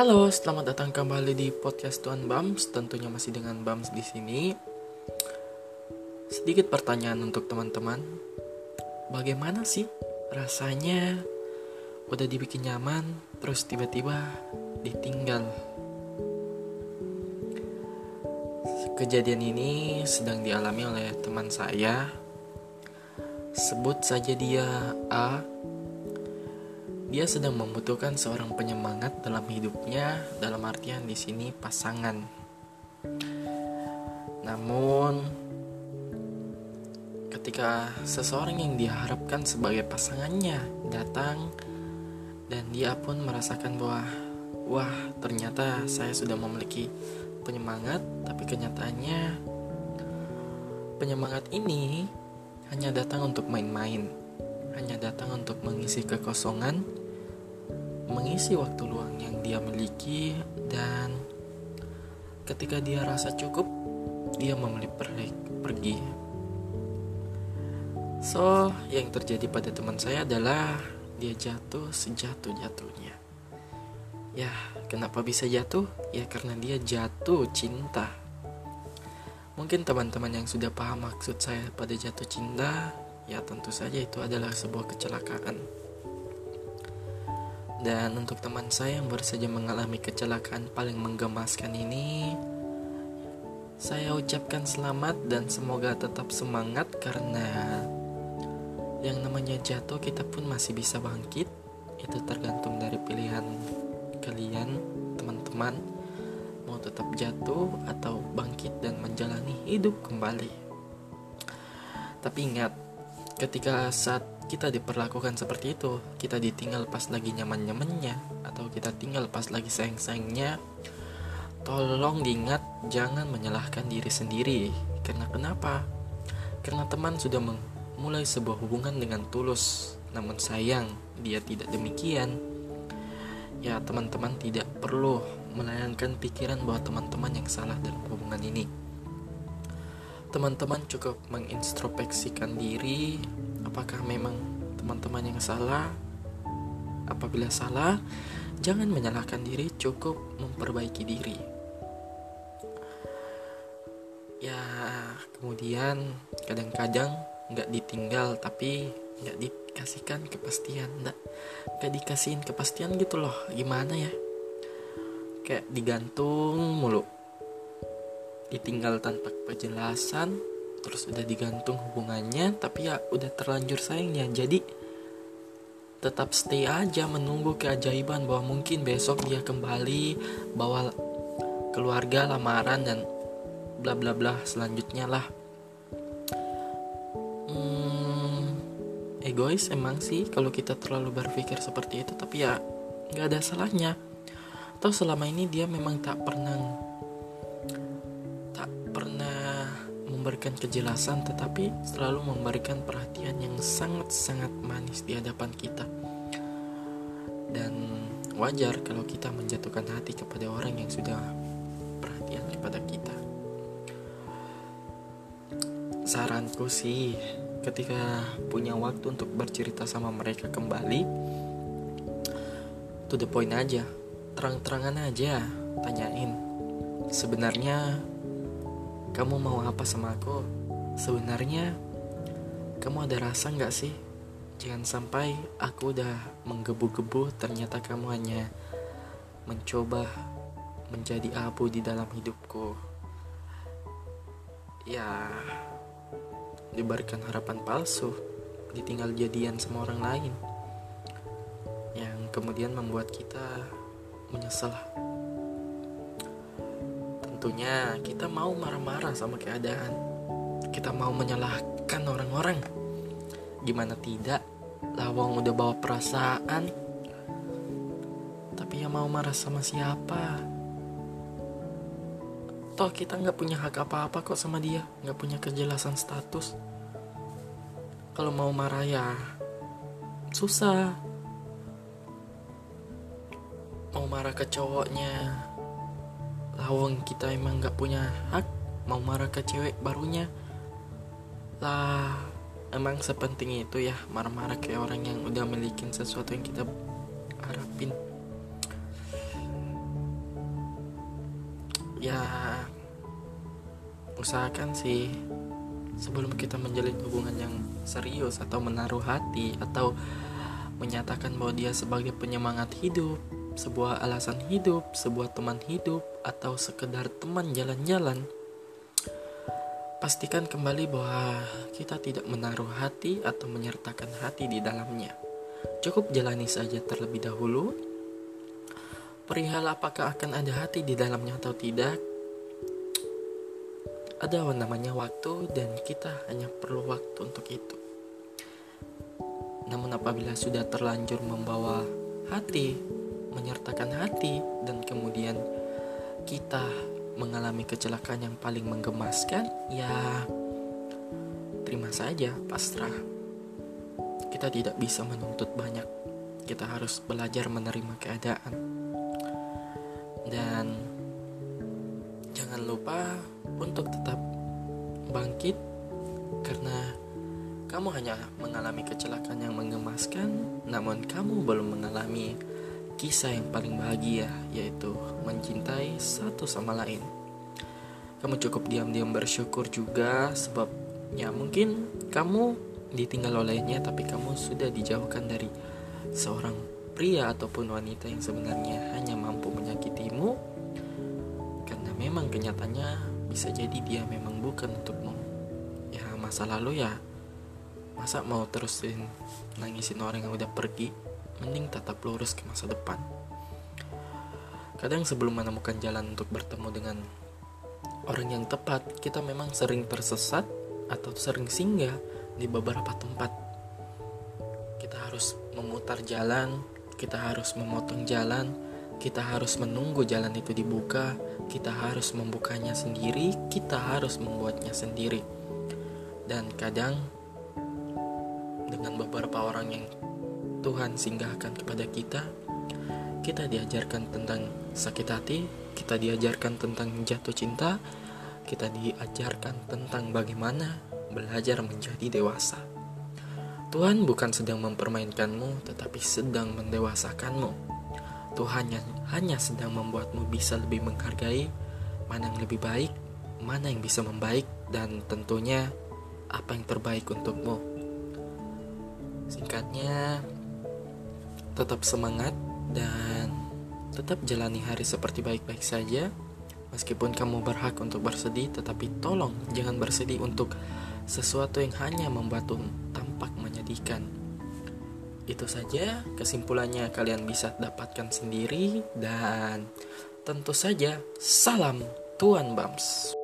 Halo, selamat datang kembali di podcast Tuan Bams. Tentunya masih dengan Bams di sini. Sedikit pertanyaan untuk teman-teman. Bagaimana sih rasanya udah dibikin nyaman, terus tiba-tiba ditinggal? Kejadian ini sedang dialami oleh teman saya. Sebut saja dia A dia sedang membutuhkan seorang penyemangat dalam hidupnya, dalam artian di sini pasangan. Namun, ketika seseorang yang diharapkan sebagai pasangannya datang dan dia pun merasakan bahwa wah, ternyata saya sudah memiliki penyemangat, tapi kenyataannya penyemangat ini hanya datang untuk main-main, hanya datang untuk mengisi kekosongan mengisi waktu luang yang dia miliki dan ketika dia rasa cukup dia memilih pergi so yang terjadi pada teman saya adalah dia jatuh sejatuh-jatuhnya. Ya kenapa bisa jatuh? Ya karena dia jatuh cinta. Mungkin teman-teman yang sudah paham maksud saya pada jatuh cinta ya tentu saja itu adalah sebuah kecelakaan dan untuk teman saya yang baru saja mengalami kecelakaan paling menggemaskan ini, saya ucapkan selamat dan semoga tetap semangat karena yang namanya jatuh kita pun masih bisa bangkit. Itu tergantung dari pilihan kalian, teman-teman, mau tetap jatuh atau bangkit dan menjalani hidup kembali. Tapi ingat, ketika saat kita diperlakukan seperti itu. Kita ditinggal pas lagi nyaman-nyamannya atau kita tinggal pas lagi sayang-sayangnya. Tolong diingat jangan menyalahkan diri sendiri. Karena kenapa? Karena teman sudah memulai sebuah hubungan dengan tulus namun sayang dia tidak demikian. Ya teman-teman tidak perlu melayangkan pikiran bahwa teman-teman yang salah dalam hubungan ini. Teman-teman cukup mengintrospeksikan diri apakah memang teman-teman yang salah? Apabila salah jangan menyalahkan diri cukup memperbaiki diri. Ya kemudian kadang-kadang nggak ditinggal tapi nggak dikasihkan kepastian nggak nggak dikasihin kepastian gitu loh. Gimana ya? Kayak digantung mulu. Ditinggal tanpa penjelasan terus udah digantung hubungannya tapi ya udah terlanjur sayangnya. Jadi tetap stay aja menunggu keajaiban bahwa mungkin besok dia kembali bawa keluarga lamaran dan bla bla bla selanjutnya lah. Hmm, egois emang sih kalau kita terlalu berpikir seperti itu tapi ya nggak ada salahnya. Atau selama ini dia memang tak pernah memberikan kejelasan tetapi selalu memberikan perhatian yang sangat-sangat manis di hadapan kita. Dan wajar kalau kita menjatuhkan hati kepada orang yang sudah perhatian kepada kita. Saranku sih, ketika punya waktu untuk bercerita sama mereka kembali, to the point aja, terang-terangan aja, tanyain. Sebenarnya kamu mau apa sama aku? Sebenarnya, kamu ada rasa nggak sih? Jangan sampai aku udah menggebu-gebu, ternyata kamu hanya mencoba menjadi abu di dalam hidupku. Ya, diberikan harapan palsu, ditinggal jadian sama orang lain, yang kemudian membuat kita menyesal tentunya kita mau marah-marah sama keadaan. Kita mau menyalahkan orang-orang. Gimana tidak? Lawang udah bawa perasaan. Tapi ya mau marah sama siapa? Toh kita nggak punya hak apa-apa kok sama dia. Nggak punya kejelasan status. Kalau mau marah ya susah. Mau marah ke cowoknya lawang kita emang nggak punya hak mau marah ke cewek barunya. Lah emang sepenting itu ya marah-marah kayak orang yang udah milikin sesuatu yang kita harapin. Ya usahakan sih sebelum kita menjalin hubungan yang serius atau menaruh hati atau menyatakan bahwa dia sebagai penyemangat hidup, sebuah alasan hidup, sebuah teman hidup atau sekedar teman jalan-jalan. Pastikan kembali bahwa kita tidak menaruh hati atau menyertakan hati di dalamnya. Cukup jalani saja terlebih dahulu. Perihal apakah akan ada hati di dalamnya atau tidak, ada namanya waktu dan kita hanya perlu waktu untuk itu. Namun apabila sudah terlanjur membawa hati, menyertakan hati dan kemudian kita mengalami kecelakaan yang paling menggemaskan, ya terima saja, pasrah. Kita tidak bisa menuntut banyak. Kita harus belajar menerima keadaan. Dan jangan lupa untuk tetap bangkit karena kamu hanya mengalami kecelakaan yang mengemaskan, namun kamu belum mengalami kisah yang paling bahagia, yaitu mencintai satu sama lain. Kamu cukup diam-diam bersyukur juga, sebab ya mungkin kamu ditinggal olehnya, tapi kamu sudah dijauhkan dari seorang pria ataupun wanita yang sebenarnya hanya mampu menyakitimu, karena memang kenyataannya bisa jadi dia memang bukan untukmu ya masa lalu ya masa mau terusin nangisin orang yang udah pergi mending tetap lurus ke masa depan kadang sebelum menemukan jalan untuk bertemu dengan orang yang tepat kita memang sering tersesat atau sering singgah di beberapa tempat kita harus memutar jalan kita harus memotong jalan kita harus menunggu jalan itu dibuka, kita harus membukanya sendiri, kita harus membuatnya sendiri. Dan kadang dengan beberapa orang yang Tuhan singgahkan kepada kita, kita diajarkan tentang sakit hati, kita diajarkan tentang jatuh cinta, kita diajarkan tentang bagaimana belajar menjadi dewasa. Tuhan bukan sedang mempermainkanmu, tetapi sedang mendewasakanmu. Tuhan yang hanya sedang membuatmu bisa lebih menghargai mana yang lebih baik, mana yang bisa membaik, dan tentunya apa yang terbaik untukmu. Singkatnya, tetap semangat dan tetap jalani hari seperti baik-baik saja. Meskipun kamu berhak untuk bersedih, tetapi tolong jangan bersedih untuk sesuatu yang hanya membuatmu tampak menyedihkan itu saja kesimpulannya kalian bisa dapatkan sendiri dan tentu saja salam Tuan Bams.